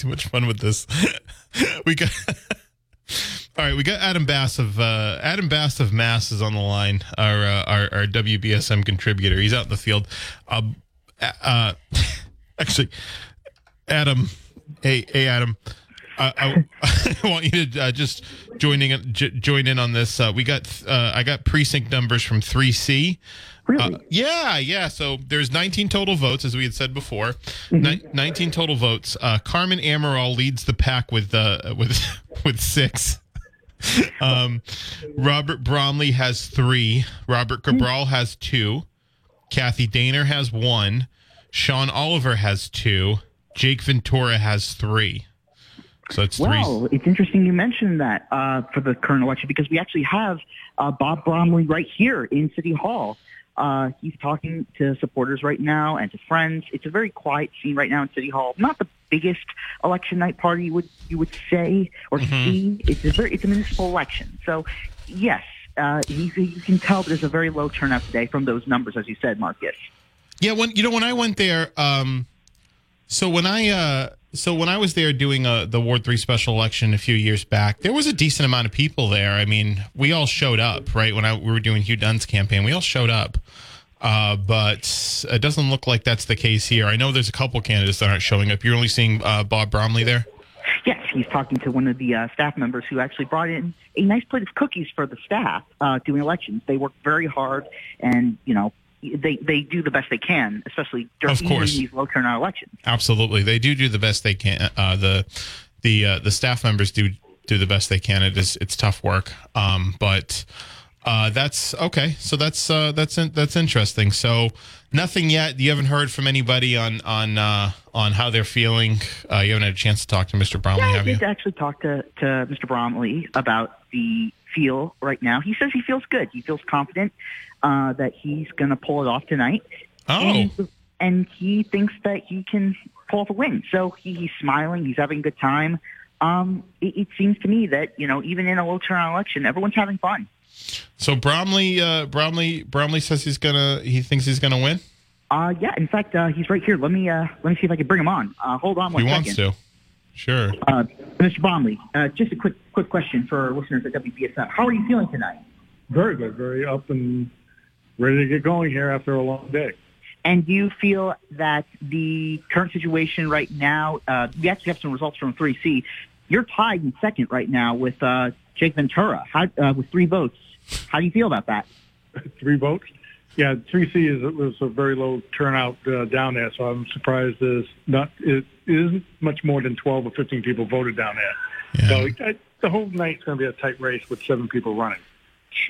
Too much fun with this we got all right we got adam bass of uh adam bass of mass is on the line our uh, our, our wbsm contributor he's out in the field um uh actually adam hey hey adam I, I, I want you to uh, just joining j- join in on this. Uh, we got uh, I got precinct numbers from 3C. Really? Uh, yeah, yeah. So there's 19 total votes, as we had said before. Ni- 19 total votes. Uh, Carmen Amaral leads the pack with uh, with with six. Um, Robert Bromley has three. Robert Cabral has two. Kathy Daner has one. Sean Oliver has two. Jake Ventura has three. So it's three. Well, it's interesting you mentioned that uh, for the current election because we actually have uh, Bob Bromley right here in City Hall. Uh, he's talking to supporters right now and to friends. It's a very quiet scene right now in City Hall. Not the biggest election night party you would you would say or see. It's a very it's a municipal election, so yes, uh, you, you can tell there's a very low turnout today from those numbers, as you said, Marcus. Yeah, when you know when I went there, um, so when I uh, so when I was there doing uh, the Ward Three special election a few years back, there was a decent amount of people there. I mean, we all showed up, right? When I we were doing Hugh Dunn's campaign, we all showed up. Uh, but it doesn't look like that's the case here. I know there's a couple candidates that aren't showing up. You're only seeing uh, Bob Bromley there. Yes, he's talking to one of the uh, staff members who actually brought in a nice plate of cookies for the staff uh, doing elections. They work very hard, and you know they they do the best they can, especially during these low turnout elections. Absolutely, they do do the best they can. Uh, the the uh, the staff members do do the best they can. It is it's tough work, um, but uh, that's okay. So that's uh, that's in, that's interesting. So nothing yet. You haven't heard from anybody on on uh, on how they're feeling. Uh, you haven't had a chance to talk to Mr. Bromley, Yeah, I have you? did actually talk to to Mr. Bromley about the feel right now. He says he feels good. He feels confident uh, that he's going to pull it off tonight. Oh, and, and he thinks that he can pull off a win. So he, he's smiling. He's having a good time. Um, it, it seems to me that you know, even in a low turnout election, everyone's having fun. so Bromley uh, Bromley Bromley says he's gonna. He thinks he's gonna win. Uh, yeah. In fact, uh, he's right here. Let me uh, let me see if I can bring him on. Uh, hold on one he second. wants to. Sure. Uh, Mr. Bromley, uh, just a quick quick question for listeners at WBSM. How are you feeling tonight? Very good, very up and ready to get going here after a long day. And do you feel that the current situation right now, uh, we actually have some results from 3C. You're tied in second right now with uh, Jake Ventura How, uh, with three votes. How do you feel about that? Three votes. Yeah, 3C is it was a very low turnout uh, down there, so I'm surprised there's not it isn't much more than 12 or 15 people voted down there. Yeah. So I, the whole night's going to be a tight race with seven people running.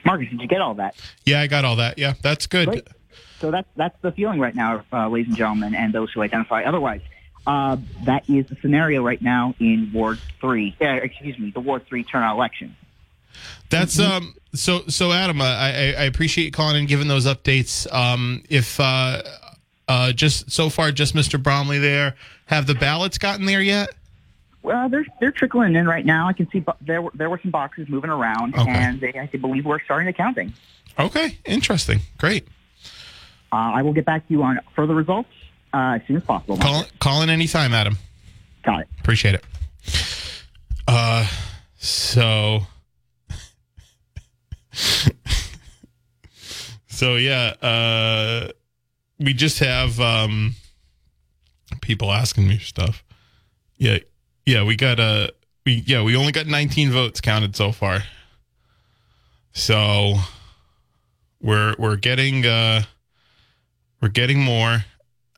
Marcus, did you get all that? Yeah, I got all that. Yeah, that's good. Great. So that's that's the feeling right now, uh, ladies and gentlemen, and those who identify otherwise. Uh, that is the scenario right now in Ward Three. Uh, excuse me, the Ward Three turnout election. That's um. So so Adam, I I I appreciate calling and giving those updates. Um, if uh, uh, just so far, just Mr. Bromley there. Have the ballots gotten there yet? Well, they're they're trickling in right now. I can see bo- there were, there were some boxes moving around, Okay. and they, I believe we're starting the counting. Okay, interesting. Great. Uh, I will get back to you on further results uh, as soon as possible. Call call in anytime, Adam. Got it. Appreciate it. Uh, so. so yeah, uh, we just have um, people asking me stuff. Yeah, yeah, we got a we yeah we only got 19 votes counted so far. So we're we're getting uh we're getting more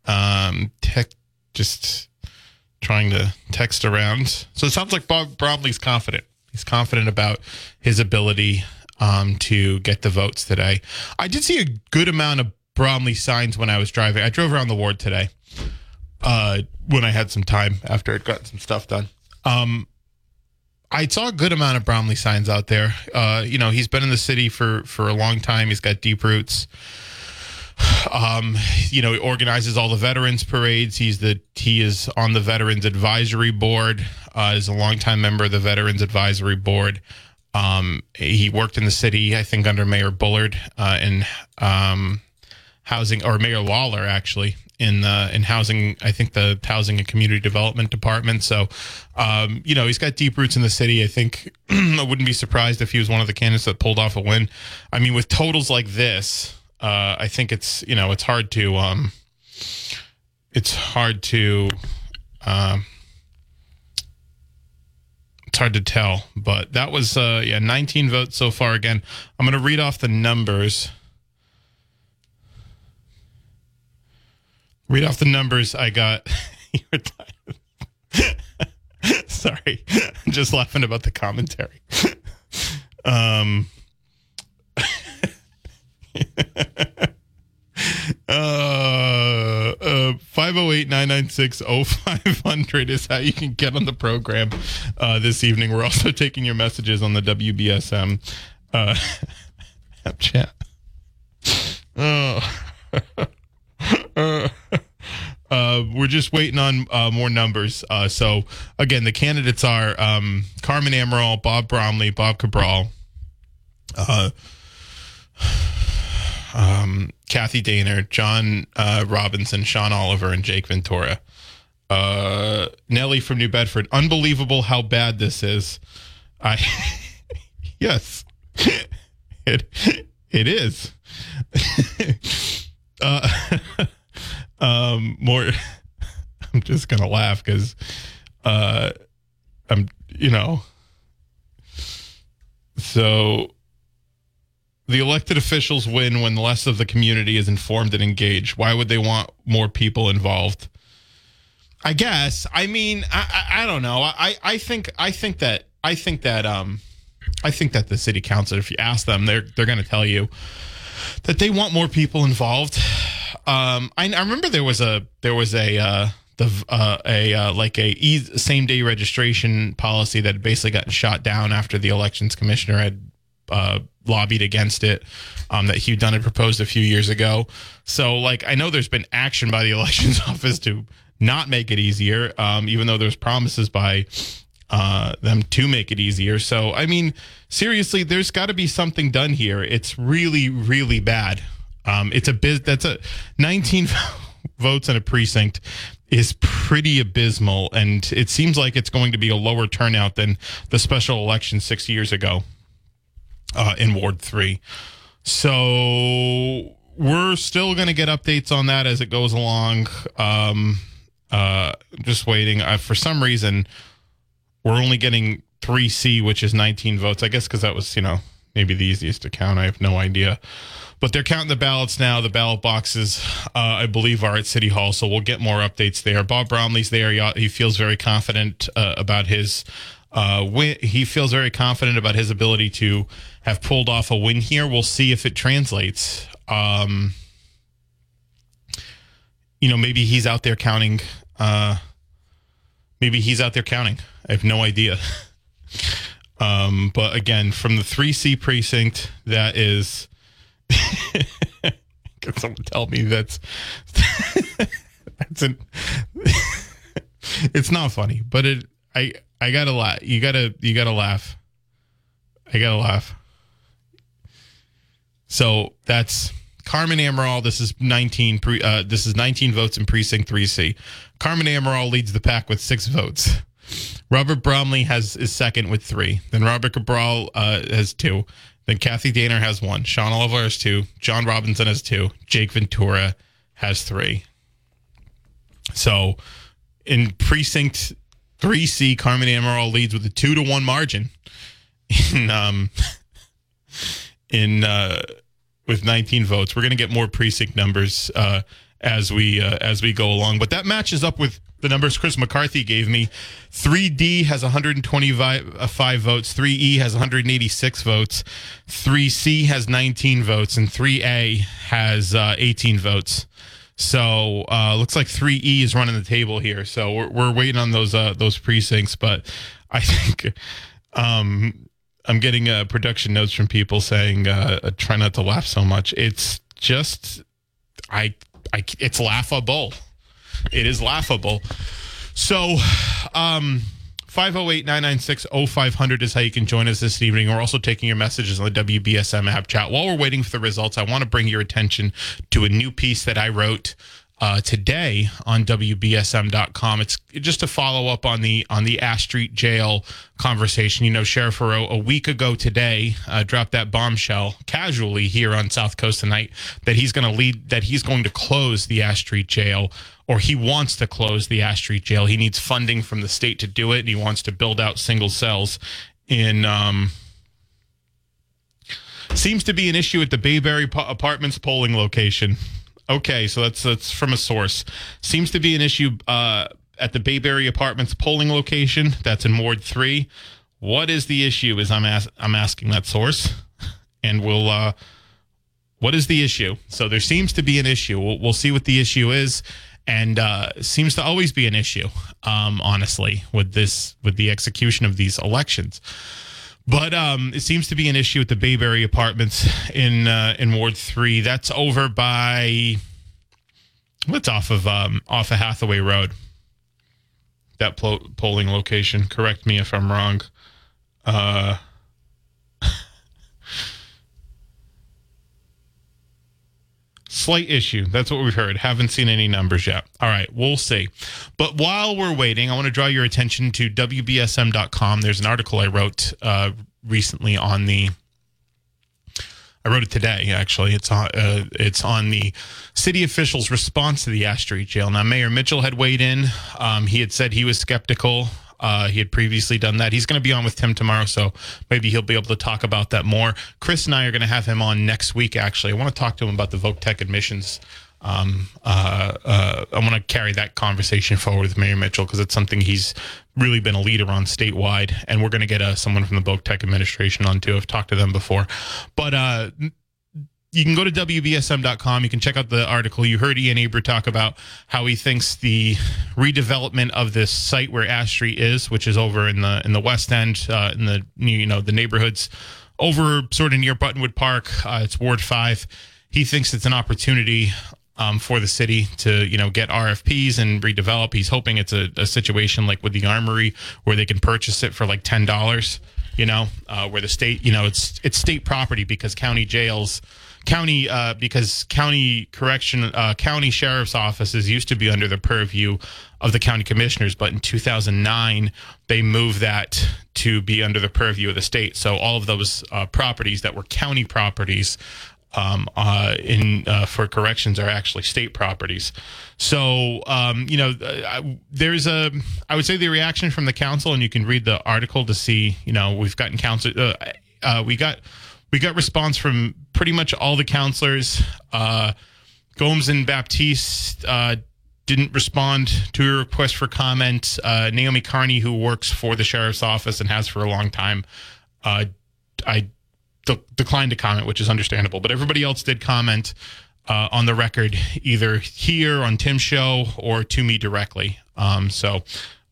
um tech just trying to text around. So it sounds like Bob Bromley's confident. He's confident about his ability um, to get the votes today. I did see a good amount of Bromley signs when I was driving. I drove around the ward today uh, when I had some time after I'd gotten some stuff done. Um, I saw a good amount of Bromley signs out there. Uh, you know, he's been in the city for for a long time. He's got deep roots. Um, you know, he organizes all the veterans parades. He's the he is on the Veterans Advisory Board. Uh, is a longtime member of the Veterans Advisory Board. Um, he worked in the city, I think, under Mayor Bullard uh, in um, housing, or Mayor Lawler actually in the in housing. I think the housing and community development department. So, um, you know, he's got deep roots in the city. I think I wouldn't be surprised if he was one of the candidates that pulled off a win. I mean, with totals like this, uh, I think it's you know it's hard to um, it's hard to. It's hard to tell, but that was uh, yeah, 19 votes so far. Again, I'm going to read off the numbers. Read off the numbers I got. Sorry, I'm just laughing about the commentary. um. 508 996 0500 is how you can get on the program uh, this evening. We're also taking your messages on the WBSM uh, chat. Oh. uh, we're just waiting on uh, more numbers. Uh, so, again, the candidates are um, Carmen Amaral, Bob Bromley, Bob Cabral. Uh, um, Kathy Daner, John uh, Robinson, Sean Oliver, and Jake Ventura. Uh, Nellie from New Bedford. Unbelievable how bad this is. I yes, it it is. uh, um, more. I'm just gonna laugh because uh, I'm you know. So the elected officials win when less of the community is informed and engaged. Why would they want more people involved? I guess. I mean, I, I, I don't know. I, I think I think that I think that um I think that the city council, if you ask them, they're they're going to tell you that they want more people involved. Um, I, I remember there was a there was a uh, the uh, a uh, like a e- same day registration policy that basically gotten shot down after the elections commissioner had uh, lobbied against it um, that Hugh Dunn had proposed a few years ago. So, like, I know there's been action by the elections office to not make it easier, um, even though there's promises by uh, them to make it easier. So, I mean, seriously, there's got to be something done here. It's really, really bad. Um, it's a biz. That's a 19 votes in a precinct is pretty abysmal, and it seems like it's going to be a lower turnout than the special election six years ago uh, in Ward 3. So we're still going to get updates on that as it goes along. Um, uh, just waiting. For some reason, we're only getting 3C, which is 19 votes. I guess because that was, you know, maybe the easiest to count. I have no idea. But they're counting the ballots now. The ballot boxes, uh, I believe, are at City Hall. So we'll get more updates there. Bob Bromley's there. He, he feels very confident uh, about his uh. He feels very confident about his ability to have pulled off a win here. We'll see if it translates. Um, you know, maybe he's out there counting. Uh, maybe he's out there counting. I have no idea. um, but again, from the 3C precinct, that is. Can someone tell me that's. that's an. it's not funny, but it. I I gotta laugh. You gotta you gotta laugh. I gotta laugh. So that's Carmen Amaral. This is 19. Pre, uh, this is 19 votes in precinct 3C. Carmen Amaral leads the pack with six votes. Robert Bromley has is second with three. Then Robert Cabral uh, has two. Then Kathy Daner has one. Sean Oliver has two. John Robinson has two. Jake Ventura has three. So in precinct 3C, Carmen Amaral leads with a two to one margin in um in uh with 19 votes. We're going to get more precinct numbers uh as we uh, as we go along, but that matches up with the numbers Chris McCarthy gave me. 3D has 125 votes, 3E has 186 votes, 3C has 19 votes, and 3A has uh, 18 votes. So uh, looks like 3E is running the table here. So we're, we're waiting on those uh, those precincts, but I think um, I'm getting uh, production notes from people saying uh, try not to laugh so much. It's just I I it's laughable. It is laughable. So, um, 508 996 0500 is how you can join us this evening. We're also taking your messages on the WBSM app chat. While we're waiting for the results, I want to bring your attention to a new piece that I wrote uh, today on WBSM.com. It's just to follow up on the on the Ash Street Jail conversation. You know, Sheriff Heroux a week ago today uh, dropped that bombshell casually here on South Coast tonight that he's going to lead that he's going to close the Ash Street Jail or he wants to close the Ash Street Jail. He needs funding from the state to do it, and he wants to build out single cells in. Um, seems to be an issue at the Bayberry Apartments polling location. Okay, so that's that's from a source. Seems to be an issue uh, at the Bayberry Apartments polling location. That's in Ward Three. What is the issue? Is I'm as- I'm asking that source, and we'll. Uh, what is the issue? So there seems to be an issue. We'll, we'll see what the issue is, and uh, seems to always be an issue. Um, honestly, with this with the execution of these elections. But um, it seems to be an issue at the Bayberry Apartments in uh, in Ward Three. That's over by what's off of um, off of Hathaway Road. That pol- polling location. Correct me if I'm wrong. Uh, Slight issue. That's what we've heard. Haven't seen any numbers yet. All right, we'll see. But while we're waiting, I want to draw your attention to WBSM.com. There's an article I wrote uh, recently on the. I wrote it today. Actually, it's on. Uh, it's on the city officials' response to the Ash jail. Now, Mayor Mitchell had weighed in. Um, he had said he was skeptical uh, he had previously done that. He's going to be on with Tim tomorrow, so maybe he'll be able to talk about that more. Chris and I are going to have him on next week. Actually, I want to talk to him about the Voc Tech admissions. Um, uh, uh, I want to carry that conversation forward with Mayor Mitchell because it's something he's really been a leader on statewide, and we're going to get uh, someone from the Voc Tech administration on too. I've talked to them before, but uh, you can go to WBSM.com. You can check out the article. You heard Ian Abreu talk about how he thinks the redevelopment of this site where Ash Street is, which is over in the in the West End, uh, in the you know the neighborhoods over sort of near Buttonwood Park. Uh, it's Ward Five. He thinks it's an opportunity um, for the city to you know get RFPs and redevelop. He's hoping it's a, a situation like with the Armory where they can purchase it for like ten dollars. You know, uh, where the state, you know, it's it's state property because county jails county uh, because county correction uh, county sheriff's offices used to be under the purview of the county commissioners but in 2009 they moved that to be under the purview of the state so all of those uh, properties that were county properties um, uh, in uh, for corrections are actually state properties. So um, you know, I, there's a I would say the reaction from the council, and you can read the article to see. You know, we've gotten council. Uh, uh we got we got response from pretty much all the counselors. Uh, Gomes and Baptiste uh, didn't respond to a request for comment. Uh, Naomi Carney, who works for the sheriff's office and has for a long time, uh, I de- declined to comment, which is understandable. But everybody else did comment uh, on the record, either here on Tim's show or to me directly. Um, so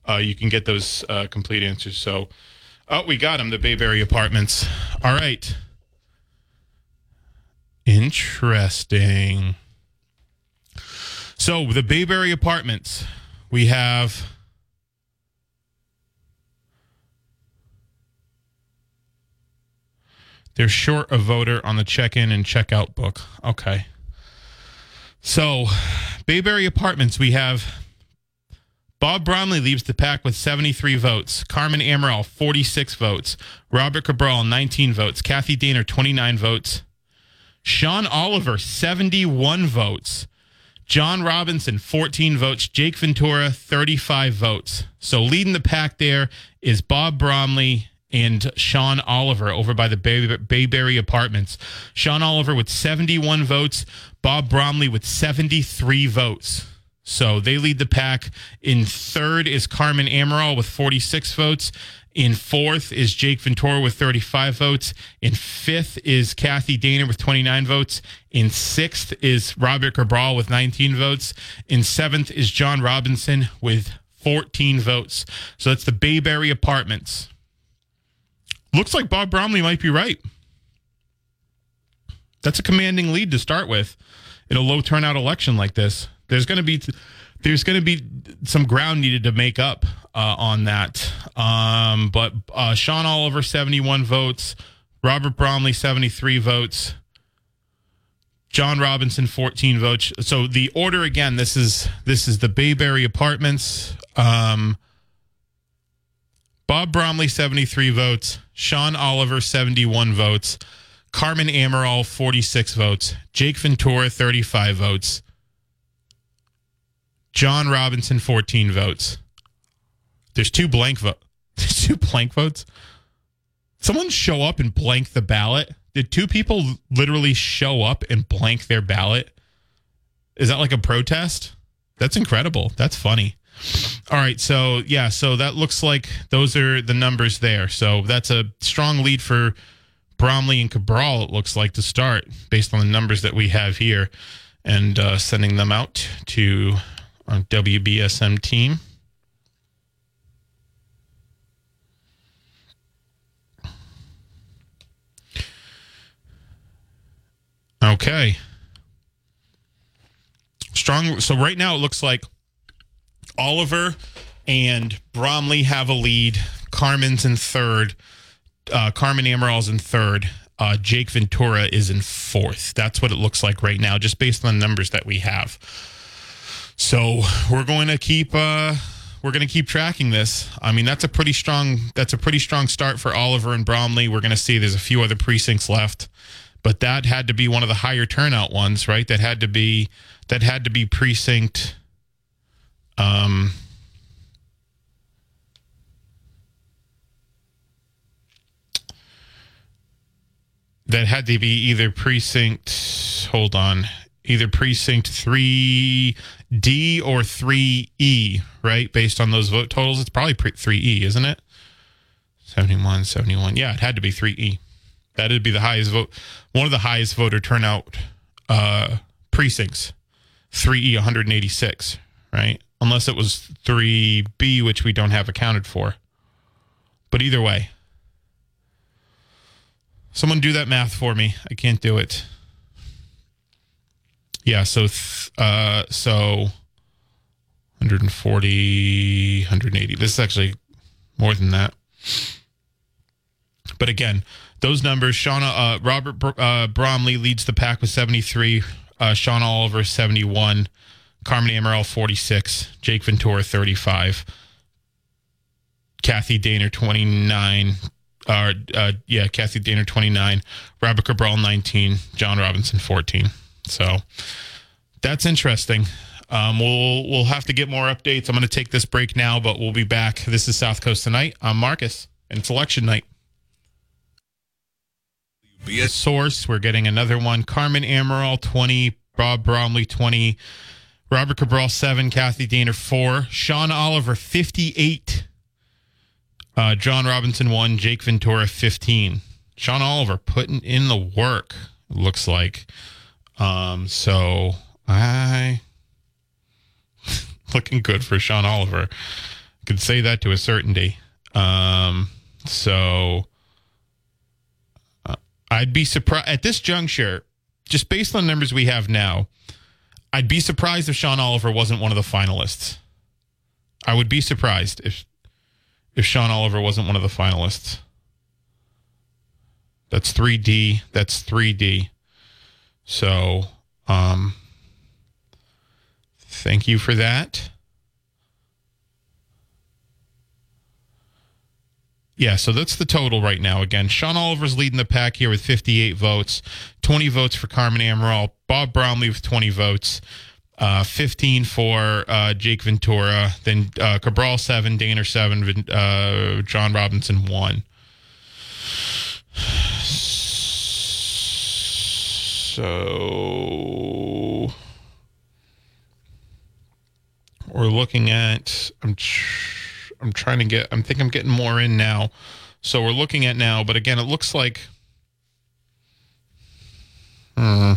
uh, you can get those complete answers. So, oh, we got them, the Bayberry Apartments. All right. Interesting. So, the Bayberry Apartments, we have. They're short a voter on the check in and check out book. Okay. So, Bayberry Apartments, we have Bob Bromley leaves the pack with 73 votes. Carmen Amaral, 46 votes. Robert Cabral, 19 votes. Kathy Daner, 29 votes. Sean Oliver, 71 votes. John Robinson, 14 votes. Jake Ventura, 35 votes. So leading the pack there is Bob Bromley and Sean Oliver over by the Bay- Bayberry Apartments. Sean Oliver with 71 votes, Bob Bromley with 73 votes. So they lead the pack. In third is Carmen Amaral with 46 votes. In fourth is Jake Ventura with 35 votes. In fifth is Kathy Daner with 29 votes. In sixth is Robert Cabral with 19 votes. In seventh is John Robinson with 14 votes. So that's the Bayberry Apartments. Looks like Bob Bromley might be right. That's a commanding lead to start with in a low turnout election like this. There's going to be there's going to be some ground needed to make up uh, on that. Um, but uh, Sean Oliver, 71 votes. Robert Bromley, 73 votes. John Robinson, 14 votes. So the order again, this is this is the Bayberry Apartments. Um, Bob Bromley, 73 votes. Sean Oliver, 71 votes. Carmen Amaral, 46 votes. Jake Ventura, 35 votes. John Robinson, 14 votes. There's two blank vote. There's two blank votes. Someone show up and blank the ballot. Did two people literally show up and blank their ballot? Is that like a protest? That's incredible. That's funny. All right, so yeah, so that looks like those are the numbers there. So that's a strong lead for Bromley and Cabral. It looks like to start based on the numbers that we have here, and uh, sending them out to our WBSM team. Okay. Strong. So right now it looks like Oliver and Bromley have a lead. Carmen's in third. Uh, Carmen Amaral's in third. Uh, Jake Ventura is in fourth. That's what it looks like right now, just based on the numbers that we have. So we're going to keep uh, we're going to keep tracking this. I mean, that's a pretty strong that's a pretty strong start for Oliver and Bromley. We're going to see there's a few other precincts left but that had to be one of the higher turnout ones, right? That had to be that had to be precinct. Um, that had to be either precinct. Hold on, either precinct three D or three E, right? Based on those vote totals, it's probably three E, isn't it? 71, 71. Yeah, it had to be three E. That'd be the highest vote, one of the highest voter turnout uh, precincts. 3E 186, right? Unless it was 3B, which we don't have accounted for. But either way, someone do that math for me. I can't do it. Yeah, so th- uh, so 140, 180. This is actually more than that. But again, those numbers, Shauna, uh, Robert uh, Bromley leads the pack with 73. Uh, Sean Oliver, 71. Carmen Amaral, 46. Jake Ventura, 35. Kathy Daner, 29. Uh, uh, yeah, Kathy Daner, 29. Robert Cabral, 19. John Robinson, 14. So that's interesting. Um, we'll we'll have to get more updates. I'm going to take this break now, but we'll be back. This is South Coast tonight. I'm Marcus, and it's election night. Be a source. We're getting another one. Carmen Amaral, 20. Bob Bromley, 20. Robert Cabral, 7. Kathy Daner, 4. Sean Oliver, 58. Uh, John Robinson, 1. Jake Ventura, 15. Sean Oliver putting in the work, looks like. Um, so I looking good for Sean Oliver. Could say that to a certainty. Um, so I'd be surprised at this juncture, just based on numbers we have now. I'd be surprised if Sean Oliver wasn't one of the finalists. I would be surprised if if Sean Oliver wasn't one of the finalists. That's 3D. That's 3D. So, um, thank you for that. Yeah, so that's the total right now. Again, Sean Oliver's leading the pack here with 58 votes, 20 votes for Carmen Amaral, Bob Bromley with 20 votes, uh, 15 for uh, Jake Ventura, then uh, Cabral seven, Daner seven, uh, John Robinson one. So we're looking at. I'm tr- I'm trying to get. I'm think I'm getting more in now. So we're looking at now, but again, it looks like. Hmm.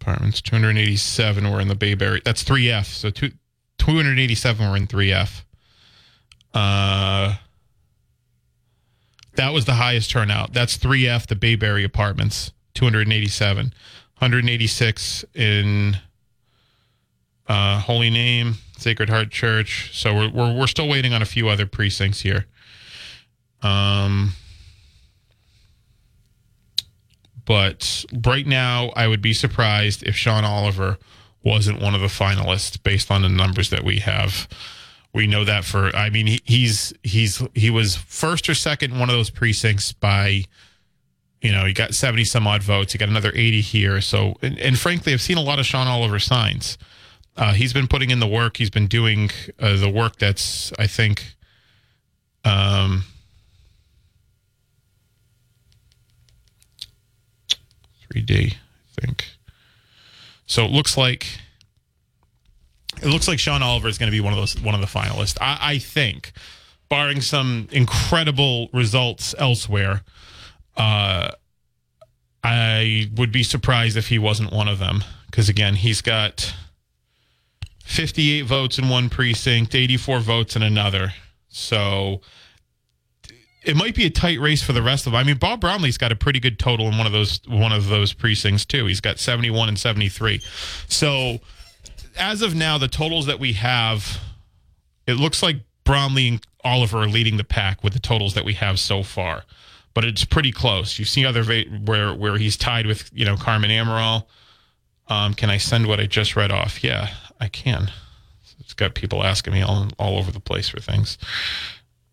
Apartments 287 were in the Bayberry. That's 3F. So two, 287 were in 3F. Uh, that was the highest turnout. That's 3F, the Bayberry Apartments, 287. 186 in uh, Holy Name, Sacred Heart Church. So we're, we're, we're still waiting on a few other precincts here. Um, but right now, I would be surprised if Sean Oliver wasn't one of the finalists based on the numbers that we have. We know that for. I mean, he, he's he's he was first or second in one of those precincts by. You know, he got seventy some odd votes. He got another eighty here. So, and, and frankly, I've seen a lot of Sean Oliver signs. Uh, he's been putting in the work. He's been doing uh, the work that's, I think, um, 3D, I think. So it looks like it looks like Sean Oliver is going to be one of those one of the finalists. I, I think, barring some incredible results elsewhere, uh, I would be surprised if he wasn't one of them. Because again, he's got 58 votes in one precinct, 84 votes in another. So it might be a tight race for the rest of them. I mean, Bob Bromley's got a pretty good total in one of those one of those precincts too. He's got 71 and 73. So as of now, the totals that we have, it looks like Bromley and Oliver are leading the pack with the totals that we have so far. But it's pretty close. You see other va- where where he's tied with you know Carmen Amaral. Um, can I send what I just read off? Yeah, I can. It's got people asking me all all over the place for things.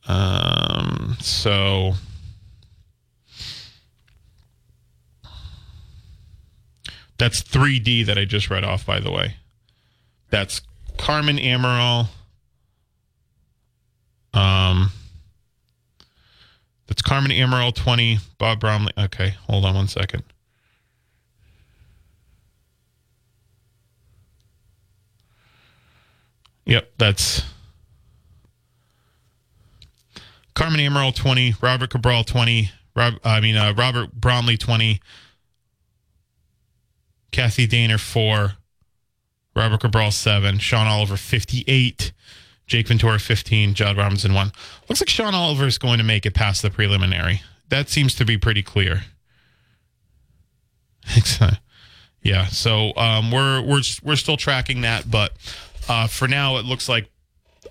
Um, so that's 3D that I just read off, by the way. That's Carmen Amaral. Um, that's Carmen Amaral 20, Bob Bromley. Okay, hold on one second. Yep, that's Carmen Amaral 20, Robert Cabral 20, Rob, I mean uh, Robert Bromley 20, Kathy Daner 4, Robert Cabral 7, Sean Oliver 58, Jake Ventura 15, John Robinson 1. Looks like Sean Oliver is going to make it past the preliminary. That seems to be pretty clear. yeah, so um, we're we're we're still tracking that, but uh, for now it looks like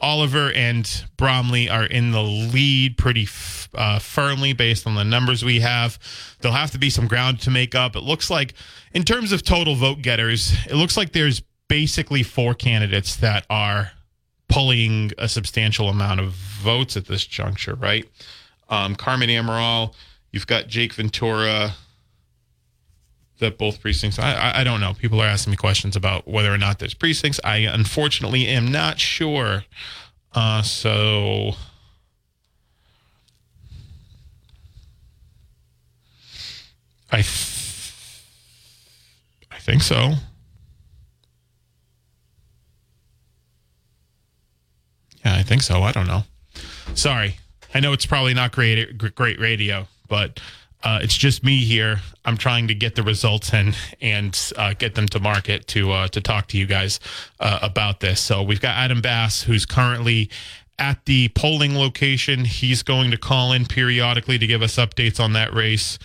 Oliver and Bromley are in the lead pretty f- uh, firmly based on the numbers we have. There'll have to be some ground to make up. It looks like, in terms of total vote getters, it looks like there's basically four candidates that are pulling a substantial amount of votes at this juncture, right? Um, Carmen Amaral, you've got Jake Ventura. That both precincts. I, I don't know. People are asking me questions about whether or not there's precincts. I unfortunately am not sure. Uh, so I th- I think so. Yeah, I think so. I don't know. Sorry. I know it's probably not great great radio, but uh, it's just me here. I'm trying to get the results and and uh, get them to market to uh, to talk to you guys uh, about this. So we've got Adam Bass, who's currently at the polling location. He's going to call in periodically to give us updates on that race.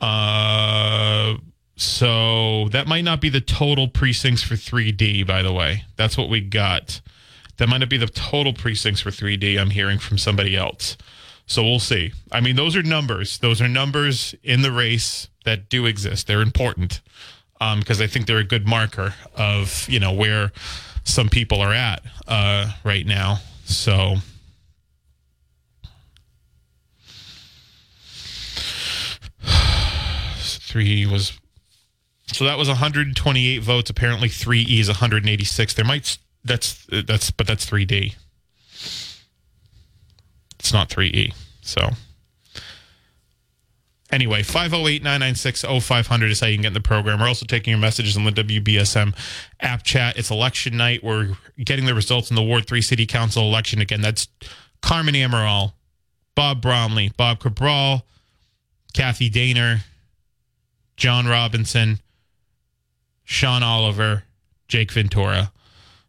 Uh, so that might not be the total precincts for 3D, by the way. That's what we got. That might not be the total precincts for 3D. I'm hearing from somebody else. So we'll see. I mean, those are numbers. Those are numbers in the race that do exist. They're important because um, I think they're a good marker of you know where some people are at uh, right now. So. 3E was. So that was 128 votes. Apparently, 3E is 186. There might that's that's but that's 3D. It's not 3E. So anyway, 508-996-0500 is how you can get in the program. We're also taking your messages on the WBSM app chat. It's election night. We're getting the results in the Ward 3 City Council election again. That's Carmen Amaral, Bob Bromley, Bob Cabral, Kathy Daner, John Robinson, Sean Oliver, Jake Ventura.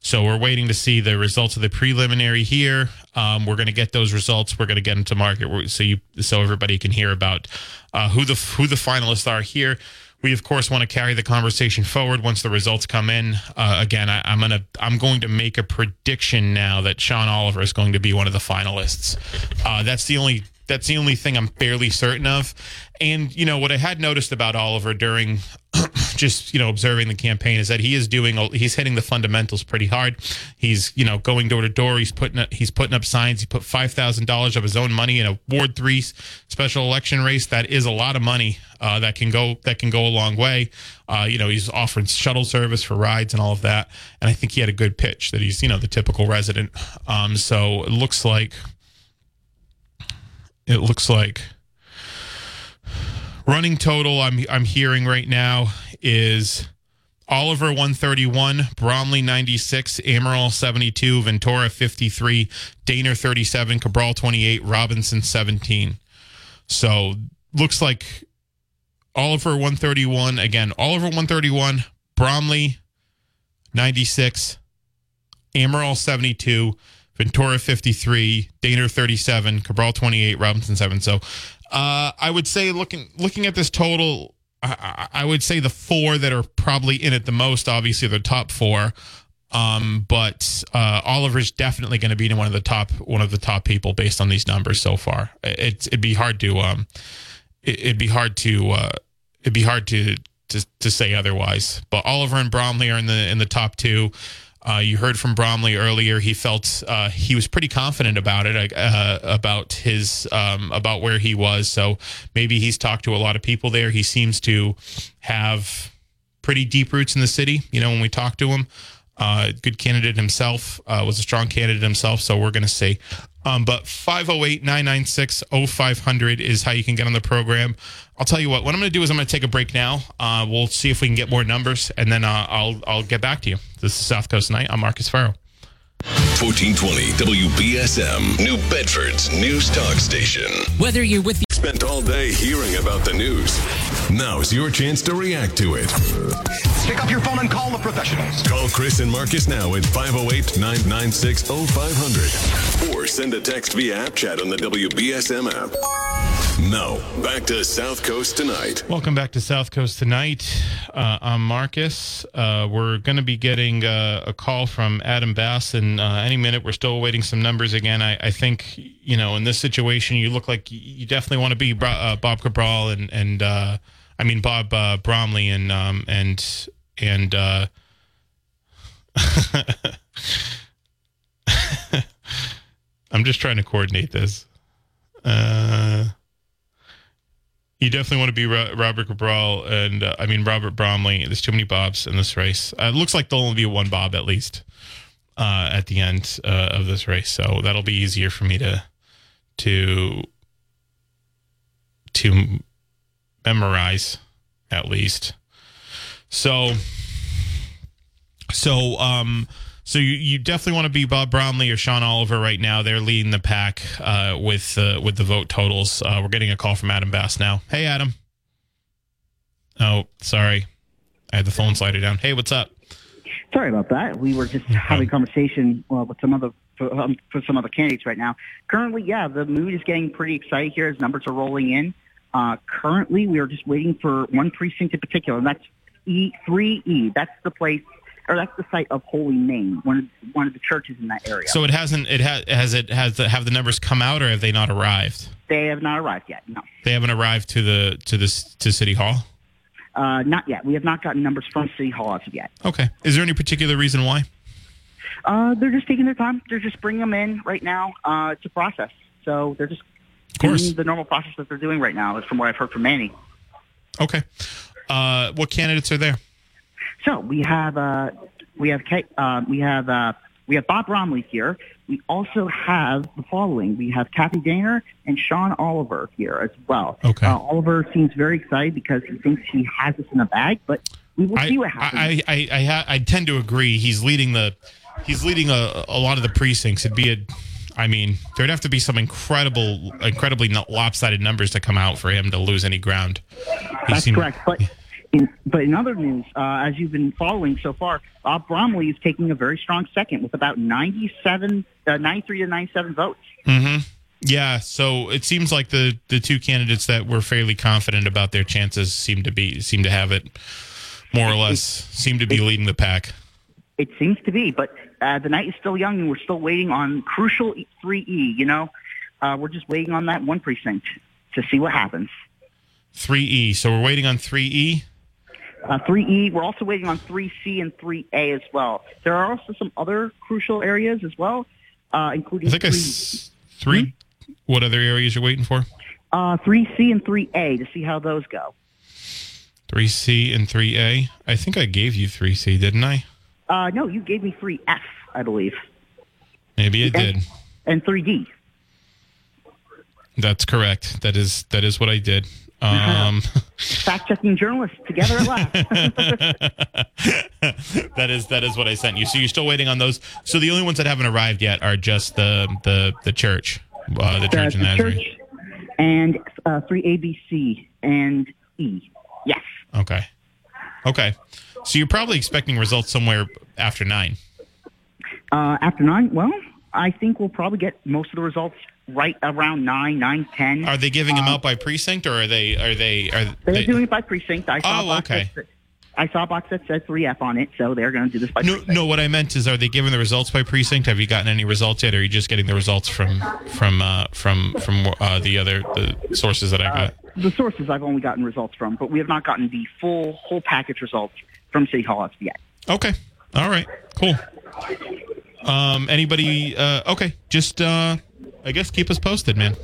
So we're waiting to see the results of the preliminary here. Um, we're going to get those results. We're going to get them to market so you so everybody can hear about uh, who the who the finalists are here. We of course want to carry the conversation forward once the results come in. Uh, again, I, am gonna I'm going to make a prediction now that Sean Oliver is going to be one of the finalists. Uh, that's the only that's the only thing I'm fairly certain of. And you know what I had noticed about Oliver during just you know observing the campaign is that he is doing he's hitting the fundamentals pretty hard. He's you know going door to door. He's putting up, he's putting up signs. He put five thousand dollars of his own money in a Ward Three special election race. That is a lot of money. Uh, that can go that can go a long way. Uh, you know he's offering shuttle service for rides and all of that. And I think he had a good pitch that he's you know the typical resident. Um, so it looks like it looks like running total I'm I'm hearing right now is Oliver 131, Bromley 96, Amaral 72, Ventura 53, Daner 37, Cabral 28, Robinson 17. So looks like Oliver 131 again. Oliver 131, Bromley 96, Amaral 72, Ventura 53, Daner 37, Cabral 28, Robinson 7. So uh, I would say looking looking at this total, I, I, would say the four that are probably in it the most, obviously the top four. Um, but uh, Oliver's definitely going to be in one of the top one of the top people based on these numbers so far. It, it'd be hard to um, it, would be hard to uh, it'd be hard to, to to say otherwise. But Oliver and Bromley are in the in the top two. Uh, you heard from Bromley earlier. He felt uh, he was pretty confident about it, uh, about his um, about where he was. So maybe he's talked to a lot of people there. He seems to have pretty deep roots in the city. You know, when we talk to him, uh, good candidate himself, uh, was a strong candidate himself. So we're going to say um, but 508 996 0500 is how you can get on the program. I'll tell you what, what I'm going to do is I'm going to take a break now. Uh, we'll see if we can get more numbers, and then uh, I'll, I'll get back to you. This is South Coast Night. I'm Marcus Farrow. 1420 WBSM, New Bedford's news talk station. Whether you're with the spent all day hearing about the news, now's your chance to react to it. Pick up your phone and call the professionals. Call Chris and Marcus now at 508 996 0500 or send a text via app chat on the WBSM app. Now, back to South Coast Tonight. Welcome back to South Coast Tonight. Uh, I'm Marcus. Uh, we're going to be getting uh, a call from Adam Bass and uh, any minute. We're still awaiting some numbers again. I, I, think, you know, in this situation, you look like you definitely want to be uh, Bob Cabral and, and uh, I mean, Bob Bromley and, um, and, and, I'm just trying to coordinate this. Uh, you definitely want to be Robert Cabral and uh, I mean Robert Bromley. There's too many Bobs in this race. Uh, it looks like there'll only be one Bob at least uh, at the end uh, of this race, so that'll be easier for me to to to memorize at least. So so um so you, you definitely want to be Bob Bromley or Sean Oliver right now. They're leading the pack uh, with uh, with the vote totals. Uh, we're getting a call from Adam Bass now. Hey, Adam. Oh, sorry, I had the phone slider down. Hey, what's up? Sorry about that. We were just having a conversation well, with some other for, um, for some other candidates right now. Currently, yeah, the mood is getting pretty excited here as numbers are rolling in. Uh, currently, we are just waiting for one precinct in particular, and that's E3E. That's the place or that's the site of Holy Name, one of one of the churches in that area. So it hasn't it has has it has the, have the numbers come out or have they not arrived? They have not arrived yet. No. They haven't arrived to the to this to City Hall. Uh, not yet. We have not gotten numbers from City Hall as of yet. Okay. Is there any particular reason why? Uh, they're just taking their time. They're just bringing them in right now. Uh, it's a process, so they're just doing the normal process that they're doing right now. Is from what I've heard from Manny. Okay. Uh, what candidates are there? So we have uh, we have Kate, uh, we have uh, we have Bob Bromley here. We also have the following: we have Kathy Daner and Sean Oliver here as well. Okay. Uh, Oliver seems very excited because he thinks he has this in the bag, but we will I, see what happens. I, I, I, ha- I tend to agree. He's leading the, he's leading a, a lot of the precincts. It'd be a, I mean, there'd have to be some incredible, incredibly lopsided numbers to come out for him to lose any ground. That's correct. But in, but in other news, uh, as you've been following so far, Bob Bromley is taking a very strong second with about 97, uh, 93 to 97 votes. Yeah, so it seems like the the two candidates that were fairly confident about their chances seem to be seem to have it more or less seem to be leading the pack. It seems to be, but uh, the night is still young, and we're still waiting on crucial 3E. You know, uh, we're just waiting on that one precinct to see what happens. 3E. So we're waiting on 3E. Uh, 3E, we're also waiting on 3C and 3A as well. There are also some other crucial areas as well, uh, including I think I 3, s- 3 What other areas you're waiting for? uh, 3C and 3A to see how those go. 3C and 3A. I think I gave you 3C, didn't I? Uh, no, you gave me 3F, I believe, Maybe I did. and 3D. That's correct. That is that is what I did. Um, Fact-checking journalists together at last. that is that is what I sent you. So you're still waiting on those. So the only ones that haven't arrived yet are just the the the church, uh, the the, church in Nazareth. church and uh, 3ABC and E. Yes. Okay. Okay. So you're probably expecting results somewhere after nine. Uh, after nine, well, I think we'll probably get most of the results right around nine, nine, ten. Are they giving them out by precinct, or are they are they are They're they? doing it by precinct. I saw Oh, a box okay. that, I saw a box that said 3F on it, so they're going to do this by No, precinct. no. What I meant is, are they giving the results by precinct? Have you gotten any results yet, or are you just getting the results from from uh, from from uh, the other the sources that I Uh, got? the sources I've only gotten results from, but we have not gotten the full whole package results from City Hall yet. Okay. All right. Cool. Um. Anybody? Uh. Okay. Just. Uh. I guess keep us posted, man.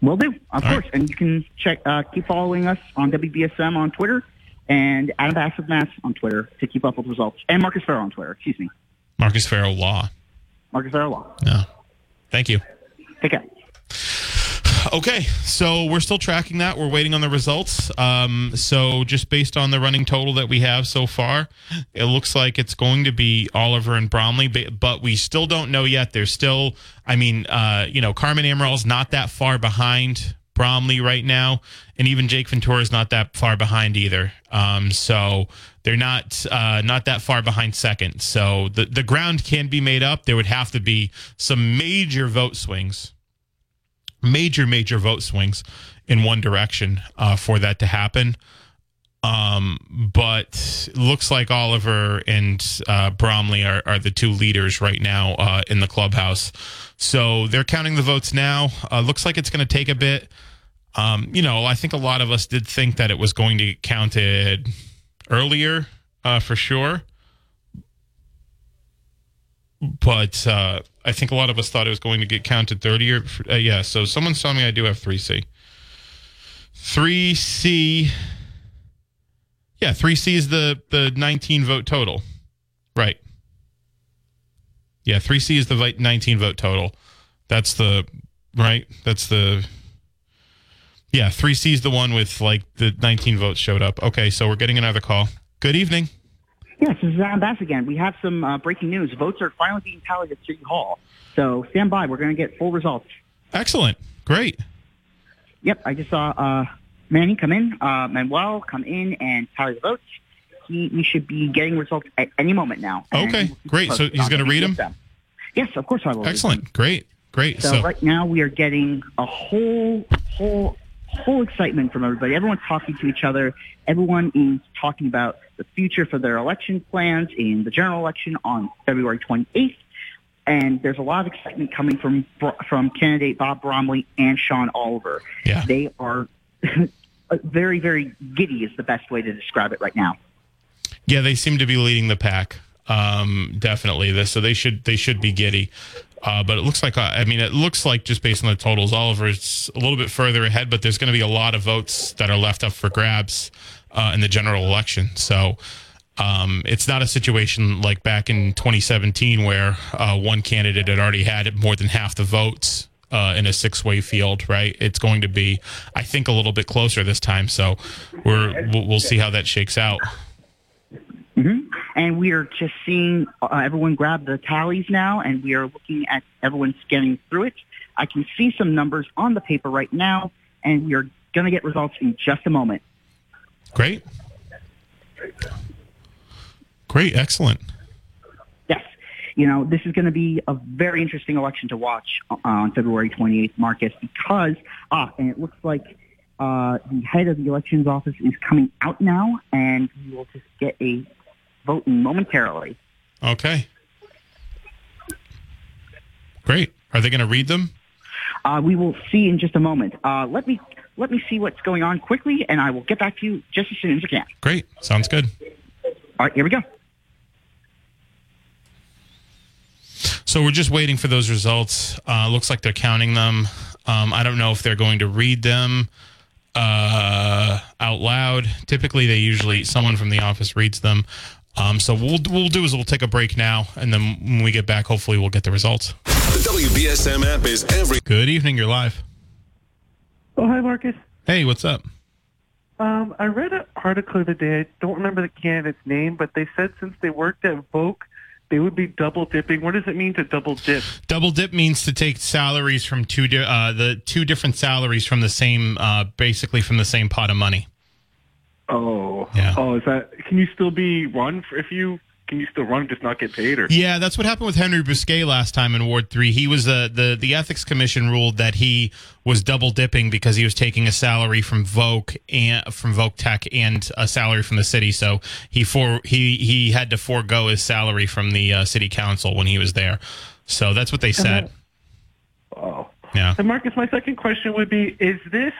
Will do, of All course. right. And you can check, uh, keep following us on WBSM on Twitter and Adam Bass of Mass on Twitter to keep up with results, and Marcus Ferro on Twitter. Excuse me, Marcus Ferro Law. Marcus Ferro Law. No. Thank you. Take care. Okay, so we're still tracking that. We're waiting on the results. Um, so just based on the running total that we have so far, it looks like it's going to be Oliver and Bromley, but, we still don't know yet. There's still, I mean, uh, you know, Carmen Amaral's not that far behind Bromley right now, and even Jake Ventura is not that far behind either. Um, so they're not uh, not that far behind second. So the the ground can be made up. There would have to be some major vote swings major major vote swings in one direction uh, for that to happen um, but looks like Oliver and uh, Bromley are, are the two leaders right now uh, in the clubhouse. So they're counting the votes now. Uh, looks like it's going to take a bit. Um, you know, I think a lot of us did think that it was going to get counted earlier uh, for sure. But uh, I think a lot of us thought it was going to get counted 30 or, uh, yeah. So someone's telling me I do have 3C. 3C. Yeah, 3C is the, the 19 vote total. Right. Yeah, 3C is the 19 vote total. That's the, right? That's the, yeah, 3C is the one with like the 19 votes showed up. Okay, so we're getting another call. Good evening. Yes, this is Adam Bass again. We have some uh, breaking news. Votes are finally being tallied at City Hall. So stand by. We're going to get full results. Excellent. Great. Yep, I just saw uh, Manny come in, uh, Manuel come in and tally the votes. He, we should be getting results at any moment now. Okay, we'll great. So he's gonna read 'em? them? Yes, of course I will. them. Excellent. Great. Great. So, So, right now we are getting a whole, whole, whole excitement from everybody. Everyone's talking to each other. Everyone is talking about the future for their election plans in the general election on February 28th. And there's a lot of excitement coming from from candidate Bob Bromley and Sean Oliver. Yeah. They are very, very giddy is the best way to describe it right now. yeah, they seem to be leading the pack. Um, definitely. This, so they should they should be giddy. Uh, but it looks like, uh, I mean, it looks like just based on the totals, Oliver is a little bit further ahead, but there's going to be a lot of votes that are left up for grabs uh, in the general election. So um, it's not a situation like back in 2017 where uh, one candidate had already had more than half the votes uh, in a six-way field, right? It's going to be, I think, a little bit closer this time. So we're we'll, we'll see how that shakes out. And we are just seeing uh, everyone grab the tallies now, and we are looking at everyone scanning through it. I can see some numbers on the paper right now, and we are going to get results in just a moment. Great, great, excellent. Yes. You know, this is going to be a very interesting election to watch uh, on February 28th, Marcus, because, ah, and it looks like uh, the head of the elections office is coming out now, and we will just get a vote momentarily. Okay, great. Are they going to read them? Uh, we will see in just a moment. Uh, let me let me see what's going on quickly, and I will get back to you just as soon as I can. Great, sounds good. All right, here we go. So we're just waiting for those results. Uh, looks like they're counting them. Um, I don't know if they're going to read them uh, out loud. Typically, they usually someone from the office reads them. Um, so we'll we'll do is we'll take a break now, and then when we get back, hopefully we'll get the results. The WBSM app is every. Good evening, you're live. Oh, hi, Marcus. Hey, what's up? Um, I read an article today. I don't remember the candidate's name, but they said since they worked at Voc, they would be double dipping. What does it mean to double dip? Double dip means to take salaries from two di- uh, the two different salaries from the same, uh, basically from the same pot of money. Oh, Yeah. Oh, is that? Can you still be run for, if you? Can you still run, just not get paid, or? Yeah, that's what happened with Henry Bousquet last time in Ward Three. He was uh, the the ethics commission ruled that he was double dipping because he was taking a salary from Voc and from Voc Tech and a salary from the city. So he for he he had to forego his salary from the uh, city council when he was there. So that's what they said. Oh. Yeah. And Marcus, my second question would be: Is this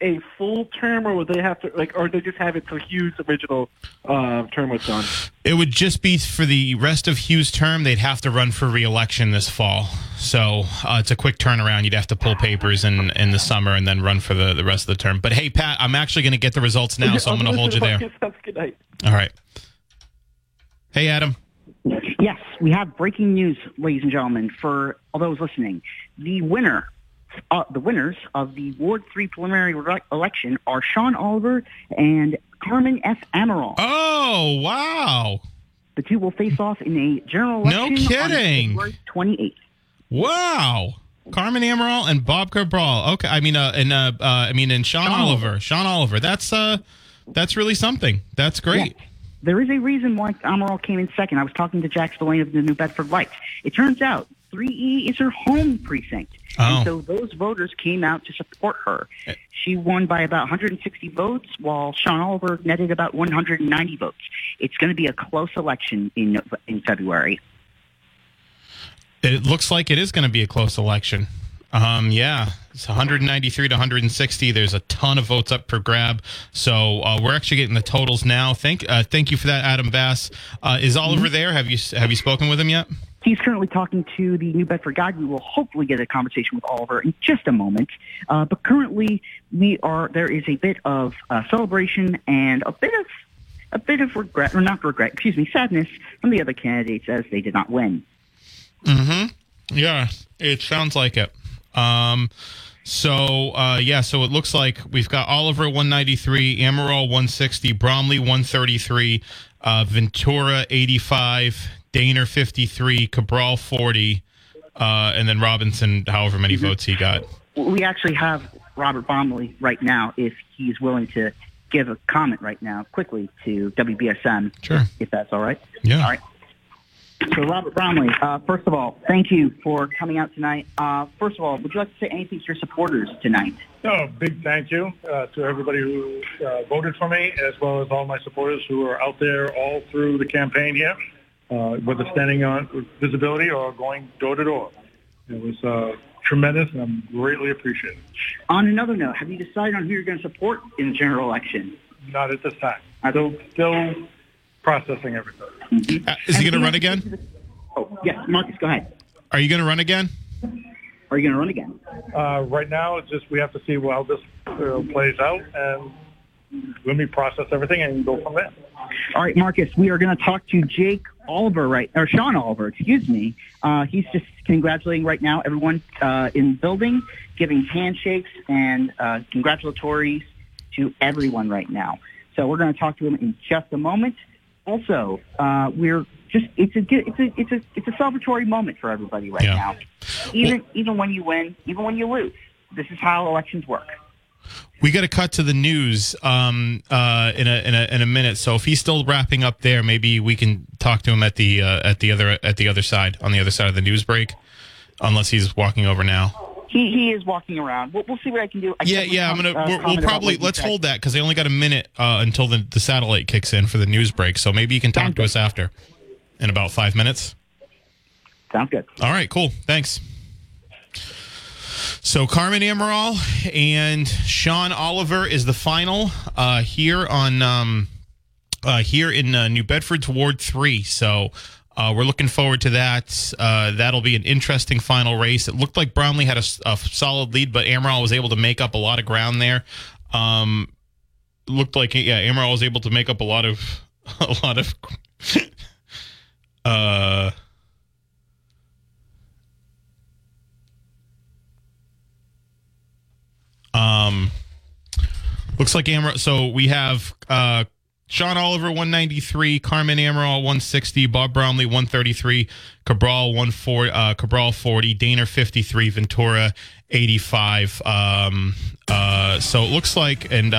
a full term, or would they have to like, or they just have it till Hugh's original uh, term was done? It would just be for the rest of Hugh's term. They'd have to run for re-election this fall. So uh, it's a quick turnaround. You'd have to pull papers in in the summer and then run for the, the rest of the term. But hey, Pat, I'm actually going to get the results now, so I'm going to hold you there. Marcus, have a good night. All right. Hey, Adam. Yes, we have breaking news, ladies and gentlemen, for all those listening. The winner, uh, the winners of the Ward 3 preliminary re- election are Sean Oliver and Carmen F. Amaral. Oh, wow. The two will face off in a general election No kidding. on February 28th. Wow. Carmen Amaral and Bob Cabral. Okay, I mean, uh, and uh, uh, I mean, and Sean, Sean Oliver. Sean Oliver. That's uh, that's really something. That's great. There is a reason why Amaral came in second. I was talking to Jack Spillane of the New Bedford Lights. It turns out 3E is her home precinct. Oh. And so those voters came out to support her. She won by about 160 votes, while Sean Oliver netted about 190 votes. It's going to be a close election in in February. It looks like it is going to be a close election. Um, yeah, it's 193 to 160. There's a ton of votes up for grab. So uh, we're actually getting the totals now. Thank, uh, thank you for that, Adam Bass. Uh, is Oliver there? Have you have you spoken with him yet? He's currently talking to the New Bedford Guide. We will hopefully get a conversation with Oliver in just a moment. Uh, but currently, we are there is a bit of uh, celebration and a bit of a bit of regret, or not regret, excuse me, sadness from the other candidates as they did not win. Yeah, it sounds like it. Um, so uh, yeah, so it looks like we've got Oliver 193, Amaral 160, Bromley 133, uh, Ventura 85, Daner 53, Cabral 40, uh, and then Robinson, however many votes he got. We actually have Robert Bromley right now, if he's willing to give a comment right now, quickly to WBSM, Sure. if that's all right. Yeah. All right. So, Robert Bromley, uh, first of all, thank you for coming out tonight. Uh, first of all, would you like to say anything to your supporters tonight? No, big thank you uh, to everybody who uh, voted for me, as well as all my supporters who are out there all through the campaign here, uh, whether standing on visibility or going door to door. It was uh, tremendous, and I'm greatly appreciated. On another note, have you decided on who you're going to support in the general election? Not at this time. I Still, still processing everything. Uh, is he going to run again? Oh, yes, Marcus, go ahead. Are you going to run again? Are you going to run again? Uh, right now, it's just we have to see how this uh, plays out, and let me process everything and go from there. All right, Marcus, we are going to talk to Jake Oliver, right, or Sean Oliver, excuse me. Uh, he's just congratulating right now everyone uh, in the building, giving handshakes and uh, congratulatories to everyone right now. So we're going to talk to him in just a moment. Also, uh, we're just it's a it's a it's a it's a celebratory moment for everybody right Yeah. now. Even even when you win, even when you lose, this is how elections work. We got to cut to the news um, uh, in a in a in a minute. So if he's still wrapping up there, maybe we can talk to him at the uh, at the other at the other side on the other side of the news break, unless he's walking over now. He he is walking around. We'll, we'll see what I can do. I Yeah, yeah. I'm gonna. uh, we'll probably let's hold that because they only got a minute uh, until the, the satellite kicks in for the news break. So maybe you can talk Sounds to good. us after, in about five minutes. Sounds good. All right, cool. Thanks. So Carmen Amaral and Sean Oliver is the final uh, here on um, uh, here in uh, New Bedford's Ward Three. So uh, we're looking forward to that. Uh, that'll be an interesting final race. It looked like Bromley had a solid lead, but Amaral was able to make up a lot of ground there. Um, looked like yeah, Amaral was able to make up a lot of a lot of. uh, Um, looks like Amaral. So we have uh, Sean Oliver 193, Carmen Amaral 160, Bob Bromley 133, Cabral 140, uh, Cabral 40, Daner 53, Ventura 85. Um, uh, so it looks like and. Uh,